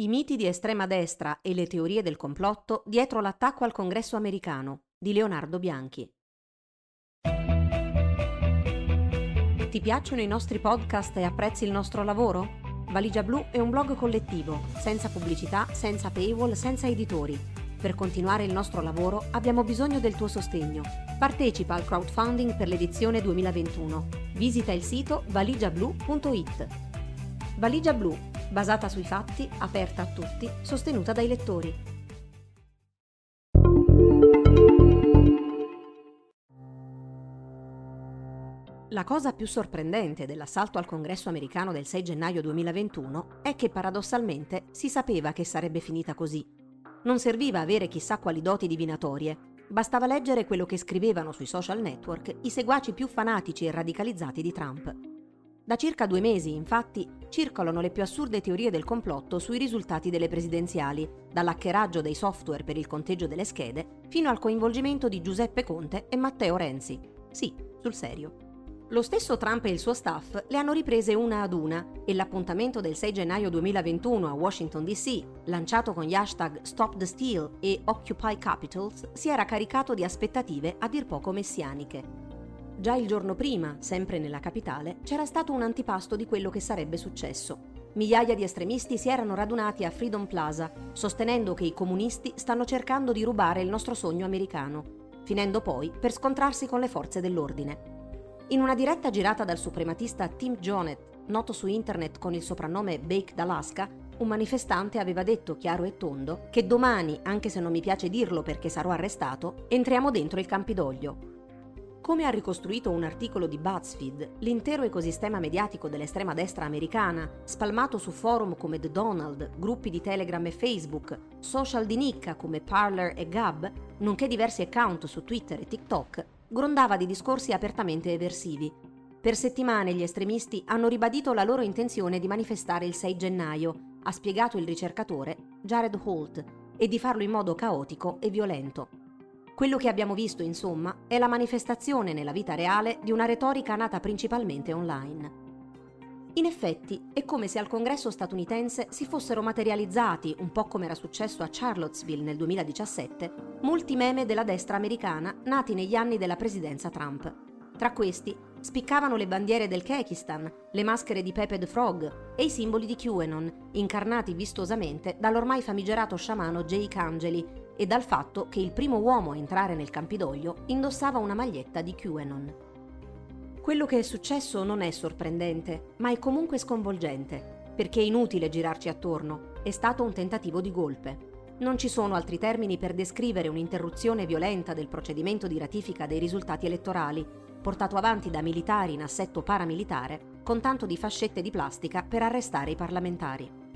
I miti di estrema destra e le teorie del complotto dietro l'attacco al congresso americano di Leonardo Bianchi. Ti piacciono i nostri podcast e apprezzi il nostro lavoro? Valigia Blu è un blog collettivo, senza pubblicità, senza paywall, senza editori. Per continuare il nostro lavoro abbiamo bisogno del tuo sostegno. Partecipa al crowdfunding per l'edizione 2021. Visita il sito valigiablu.it. Valigia Blu basata sui fatti, aperta a tutti, sostenuta dai lettori. La cosa più sorprendente dell'assalto al congresso americano del 6 gennaio 2021 è che paradossalmente si sapeva che sarebbe finita così. Non serviva avere chissà quali doti divinatorie, bastava leggere quello che scrivevano sui social network i seguaci più fanatici e radicalizzati di Trump. Da circa due mesi, infatti, circolano le più assurde teorie del complotto sui risultati delle presidenziali, dall'hackeraggio dei software per il conteggio delle schede fino al coinvolgimento di Giuseppe Conte e Matteo Renzi. Sì, sul serio. Lo stesso Trump e il suo staff le hanno riprese una ad una e l'appuntamento del 6 gennaio 2021 a Washington DC, lanciato con gli hashtag Stop the Steal e Occupy Capitals, si era caricato di aspettative a dir poco messianiche. Già il giorno prima, sempre nella capitale, c'era stato un antipasto di quello che sarebbe successo. Migliaia di estremisti si erano radunati a Freedom Plaza, sostenendo che i comunisti stanno cercando di rubare il nostro sogno americano, finendo poi per scontrarsi con le forze dell'ordine. In una diretta girata dal suprematista Tim Jonet, noto su internet con il soprannome Baked Alaska, un manifestante aveva detto chiaro e tondo che domani, anche se non mi piace dirlo perché sarò arrestato, entriamo dentro il Campidoglio, come ha ricostruito un articolo di BuzzFeed, l'intero ecosistema mediatico dell'estrema destra americana, spalmato su forum come The Donald, gruppi di Telegram e Facebook, social di nicca come Parler e Gab, nonché diversi account su Twitter e TikTok, grondava di discorsi apertamente eversivi. Per settimane gli estremisti hanno ribadito la loro intenzione di manifestare il 6 gennaio, ha spiegato il ricercatore Jared Holt, e di farlo in modo caotico e violento. Quello che abbiamo visto, insomma, è la manifestazione nella vita reale di una retorica nata principalmente online. In effetti, è come se al congresso statunitense si fossero materializzati, un po' come era successo a Charlottesville nel 2017, molti meme della destra americana nati negli anni della presidenza Trump. Tra questi spiccavano le bandiere del Kekistan, le maschere di Pepe the Frog e i simboli di QAnon, incarnati vistosamente dall'ormai famigerato sciamano Jake Angeli, e dal fatto che il primo uomo a entrare nel Campidoglio indossava una maglietta di QAnon. Quello che è successo non è sorprendente, ma è comunque sconvolgente, perché è inutile girarci attorno, è stato un tentativo di golpe. Non ci sono altri termini per descrivere un'interruzione violenta del procedimento di ratifica dei risultati elettorali, portato avanti da militari in assetto paramilitare, con tanto di fascette di plastica per arrestare i parlamentari.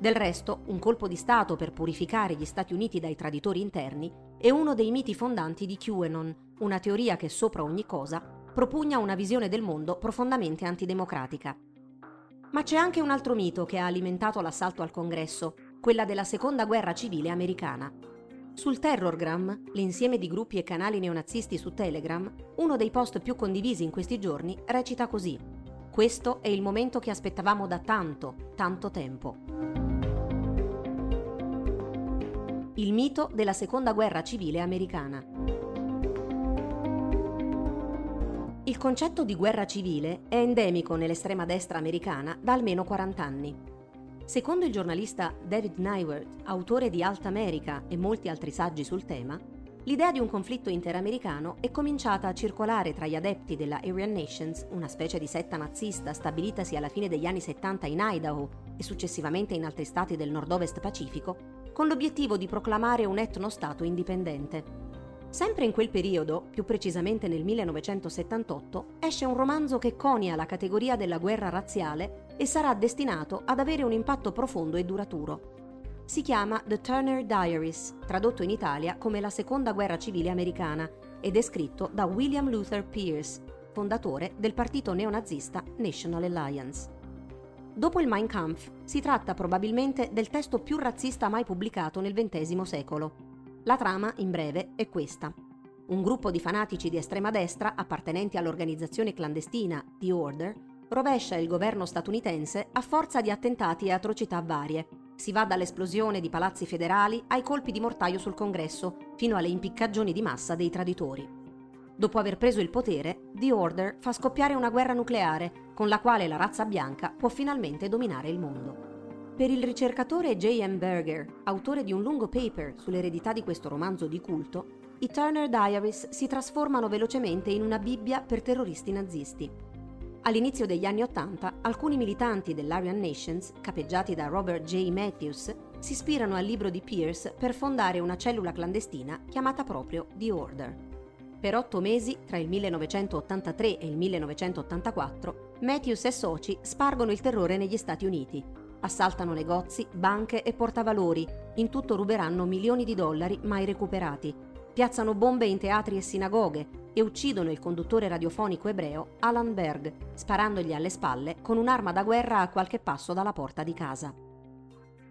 Del resto, un colpo di Stato per purificare gli Stati Uniti dai traditori interni è uno dei miti fondanti di QAnon, una teoria che sopra ogni cosa propugna una visione del mondo profondamente antidemocratica. Ma c'è anche un altro mito che ha alimentato l'assalto al Congresso, quella della seconda guerra civile americana. Sul Terrorgram, l'insieme di gruppi e canali neonazisti su Telegram, uno dei post più condivisi in questi giorni recita così. Questo è il momento che aspettavamo da tanto, tanto tempo il mito della seconda guerra civile americana. Il concetto di guerra civile è endemico nell'estrema destra americana da almeno 40 anni. Secondo il giornalista David Nyworth, autore di Alta America e molti altri saggi sul tema, l'idea di un conflitto interamericano è cominciata a circolare tra gli adepti della Aryan Nations, una specie di setta nazista stabilitasi alla fine degli anni 70 in Idaho e successivamente in altri stati del nord-ovest Pacifico, con l'obiettivo di proclamare un etno-stato indipendente. Sempre in quel periodo, più precisamente nel 1978, esce un romanzo che conia la categoria della guerra razziale e sarà destinato ad avere un impatto profondo e duraturo. Si chiama The Turner Diaries, tradotto in Italia come la Seconda Guerra Civile Americana, ed è scritto da William Luther Pierce, fondatore del partito neonazista National Alliance. Dopo il Mein Kampf, si tratta probabilmente del testo più razzista mai pubblicato nel XX secolo. La trama, in breve, è questa. Un gruppo di fanatici di estrema destra, appartenenti all'organizzazione clandestina The Order, rovescia il governo statunitense a forza di attentati e atrocità varie, Si va dall'esplosione di palazzi federali ai colpi di mortaio sul congresso, fino alle impiccagioni di massa dei traditori. Dopo aver preso il potere, The Order fa scoppiare una guerra nucleare con la quale la razza bianca può finalmente dominare il mondo. Per il ricercatore J.M. Berger, autore di un lungo paper sull'eredità di questo romanzo di culto, i Turner Diaries si trasformano velocemente in una Bibbia per terroristi nazisti. All'inizio degli anni Ottanta, alcuni militanti dell'Aryan Nations, capeggiati da Robert J. Matthews, si ispirano al libro di Pierce per fondare una cellula clandestina chiamata proprio The Order. Per otto mesi, tra il 1983 e il 1984, Matthews e soci spargono il terrore negli Stati Uniti, Assaltano negozi, banche e portavalori, in tutto ruberanno milioni di dollari mai recuperati. Piazzano bombe in teatri e sinagoghe e uccidono il conduttore radiofonico ebreo Alan Berg, sparandogli alle spalle con un'arma da guerra a qualche passo dalla porta di casa.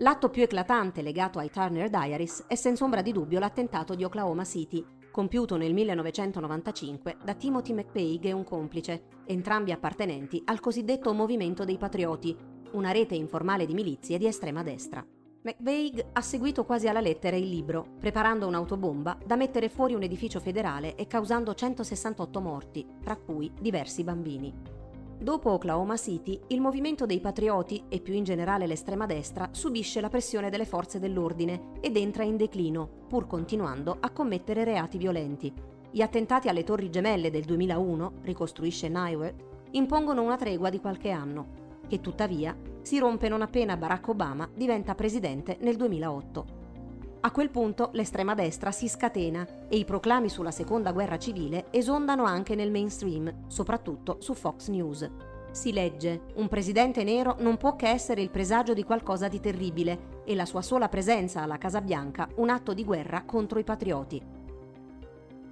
L'atto più eclatante legato ai Turner Diaries è senza ombra di dubbio l'attentato di Oklahoma City, compiuto nel 1995 da Timothy McPaig e un complice, entrambi appartenenti al cosiddetto Movimento dei Patrioti, una rete informale di milizie di estrema destra. McVeigh ha seguito quasi alla lettera il libro, preparando un'autobomba da mettere fuori un edificio federale e causando 168 morti, tra cui diversi bambini. Dopo Oklahoma City, il movimento dei patrioti e più in generale l'estrema destra subisce la pressione delle forze dell'ordine ed entra in declino, pur continuando a commettere reati violenti. Gli attentati alle Torri Gemelle del 2001, ricostruisce Nywert, impongono una tregua di qualche anno, che tuttavia si rompe non appena Barack Obama diventa presidente nel 2008. A quel punto l'estrema destra si scatena e i proclami sulla seconda guerra civile esondano anche nel mainstream, soprattutto su Fox News. Si legge, un presidente nero non può che essere il presagio di qualcosa di terribile e la sua sola presenza alla Casa Bianca un atto di guerra contro i patrioti.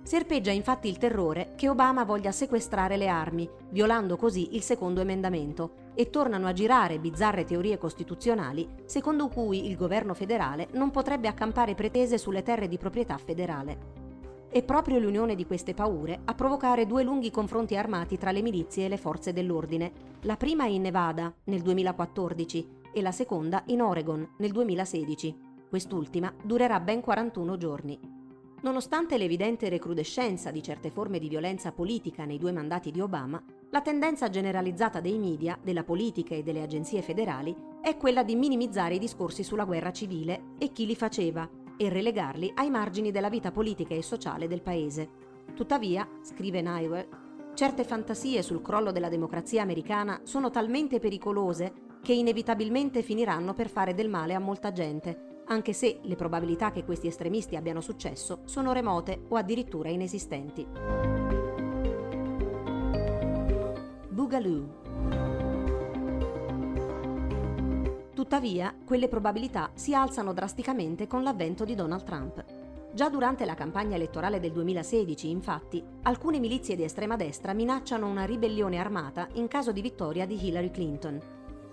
Serpeggia infatti il terrore che Obama voglia sequestrare le armi, violando così il secondo emendamento, e tornano a girare bizzarre teorie costituzionali secondo cui il governo federale non potrebbe accampare pretese sulle terre di proprietà federale. È proprio l'unione di queste paure a provocare due lunghi confronti armati tra le milizie e le forze dell'ordine, la prima in Nevada nel 2014 e la seconda in Oregon nel 2016. Quest'ultima durerà ben 41 giorni. Nonostante l'evidente recrudescenza di certe forme di violenza politica nei due mandati di Obama, la tendenza generalizzata dei media, della politica e delle agenzie federali è quella di minimizzare i discorsi sulla guerra civile e chi li faceva e relegarli ai margini della vita politica e sociale del paese. Tuttavia, scrive Nywell, certe fantasie sul crollo della democrazia americana sono talmente pericolose che inevitabilmente finiranno per fare del male a molta gente anche se le probabilità che questi estremisti abbiano successo sono remote o addirittura inesistenti. Boogaloo Tuttavia, quelle probabilità si alzano drasticamente con l'avvento di Donald Trump. Già durante la campagna elettorale del 2016, infatti, alcune milizie di estrema destra minacciano una ribellione armata in caso di vittoria di Hillary Clinton.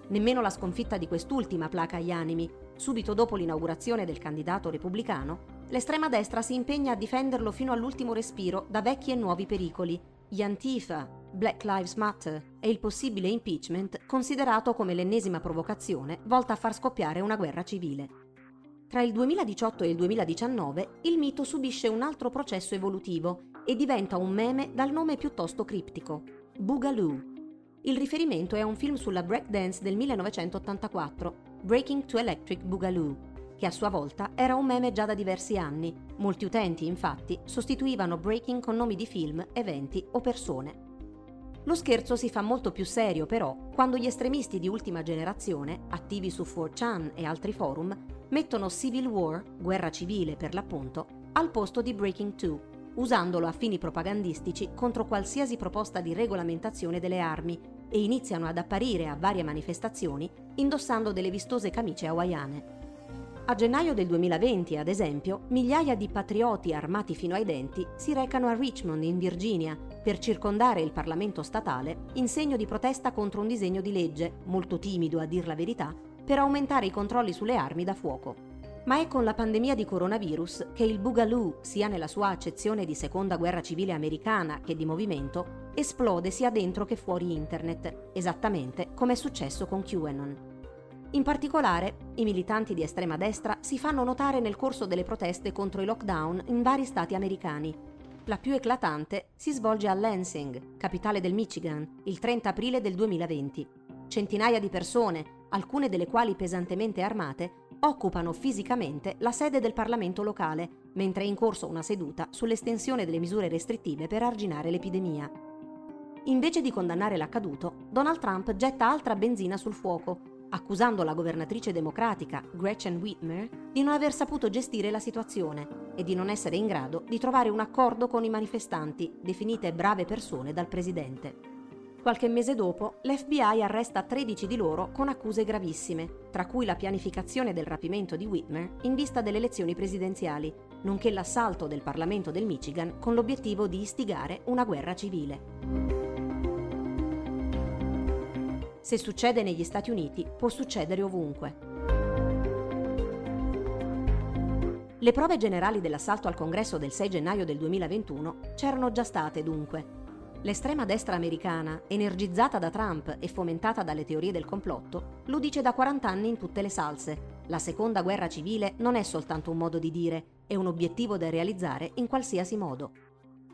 Nemmeno la sconfitta di quest'ultima placa gli animi, subito dopo l'inaugurazione del candidato repubblicano, l'estrema destra si impegna a difenderlo fino all'ultimo respiro da vecchi e nuovi pericoli, gli Antifa, Black Lives Matter e il possibile impeachment considerato come l'ennesima provocazione volta a far scoppiare una guerra civile. Tra il 2018 e il 2019 il mito subisce un altro processo evolutivo e diventa un meme dal nome piuttosto criptico, Boogaloo. Il riferimento è a un film sulla breakdance del 1984, Breaking to Electric Boogaloo, che a sua volta era un meme già da diversi anni. Molti utenti, infatti, sostituivano breaking con nomi di film, eventi o persone. Lo scherzo si fa molto più serio però quando gli estremisti di ultima generazione, attivi su 4chan e altri forum, mettono Civil War, guerra civile per l'appunto, al posto di Breaking 2, usandolo a fini propagandistici contro qualsiasi proposta di regolamentazione delle armi e iniziano ad apparire a varie manifestazioni indossando delle vistose camicie hawaiane. A gennaio del 2020, ad esempio, migliaia di patrioti armati fino ai denti si recano a Richmond, in Virginia, per circondare il Parlamento statale in segno di protesta contro un disegno di legge, molto timido a dir la verità, per aumentare i controlli sulle armi da fuoco. Ma è con la pandemia di coronavirus che il Boogaloo, sia nella sua accezione di seconda guerra civile americana che di movimento, esplode sia dentro che fuori internet, esattamente come è successo con QAnon. In particolare, i militanti di estrema destra si fanno notare nel corso delle proteste contro i lockdown in vari stati americani. La più eclatante si svolge a Lansing, capitale del Michigan, il 30 aprile del 2020. Centinaia di persone, alcune delle quali pesantemente armate, occupano fisicamente la sede del Parlamento locale, mentre è in corso una seduta sull'estensione delle misure restrittive per arginare l'epidemia. Invece di condannare l'accaduto, Donald Trump getta altra benzina sul fuoco, accusando la governatrice democratica Gretchen Whitmer di non aver saputo gestire la situazione e di non essere in grado di trovare un accordo con i manifestanti, definite brave persone dal presidente. Qualche mese dopo, l'FBI arresta 13 di loro con accuse gravissime, tra cui la pianificazione del rapimento di Whitmer in vista delle elezioni presidenziali, nonché l'assalto del Parlamento del Michigan con l'obiettivo di istigare una guerra civile. Se succede negli Stati Uniti, può succedere ovunque. Le prove generali dell'assalto al congresso del 6 gennaio del 2021 c'erano già state dunque. L'estrema destra americana, energizzata da Trump e fomentata dalle teorie del complotto, lo dice da 40 anni in tutte le salse. La seconda guerra civile non è soltanto un modo di dire, è un obiettivo da realizzare in qualsiasi modo.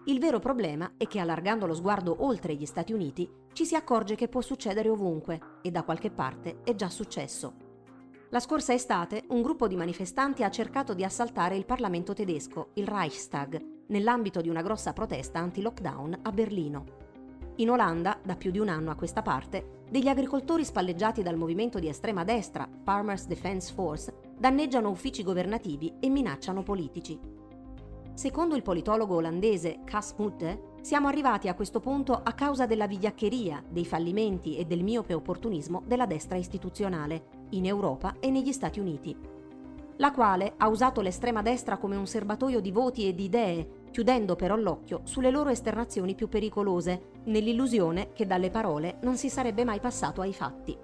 Il vero problema è che allargando lo sguardo oltre gli Stati Uniti ci si accorge che può succedere ovunque e da qualche parte è già successo. La scorsa estate un gruppo di manifestanti ha cercato di assaltare il Parlamento tedesco, il Reichstag, nell'ambito di una grossa protesta anti-lockdown a Berlino. In Olanda, da più di un anno a questa parte, degli agricoltori spalleggiati dal movimento di estrema destra Farmers Defence Force danneggiano uffici governativi e minacciano politici. Secondo il politologo olandese Cas Mutte, siamo arrivati a questo punto a causa della vigliaccheria, dei fallimenti e del miope opportunismo della destra istituzionale, in Europa e negli Stati Uniti, la quale ha usato l'estrema destra come un serbatoio di voti e di idee, chiudendo però l'occhio sulle loro esternazioni più pericolose, nell'illusione che dalle parole non si sarebbe mai passato ai fatti.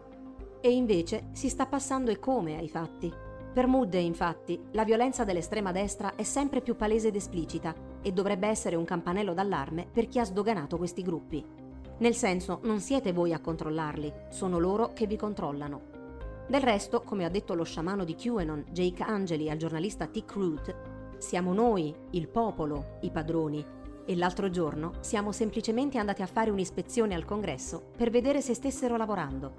E invece si sta passando e come ai fatti. Per Mudde, infatti, la violenza dell'estrema destra è sempre più palese ed esplicita e dovrebbe essere un campanello d'allarme per chi ha sdoganato questi gruppi. Nel senso, non siete voi a controllarli, sono loro che vi controllano. Del resto, come ha detto lo sciamano di QAnon, Jake Angeli, al giornalista Tick Root, siamo noi, il popolo, i padroni. E l'altro giorno siamo semplicemente andati a fare un'ispezione al congresso per vedere se stessero lavorando.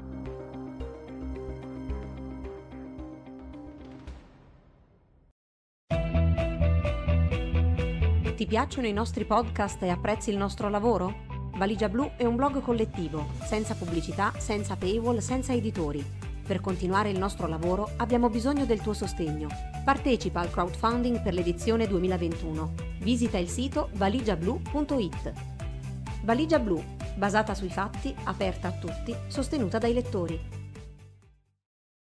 Ti piacciono i nostri podcast e apprezzi il nostro lavoro? Valigia Blu è un blog collettivo, senza pubblicità, senza paywall, senza editori. Per continuare il nostro lavoro abbiamo bisogno del tuo sostegno. Partecipa al crowdfunding per l'edizione 2021. Visita il sito valigiablu.it. Valigia Blu, basata sui fatti, aperta a tutti, sostenuta dai lettori.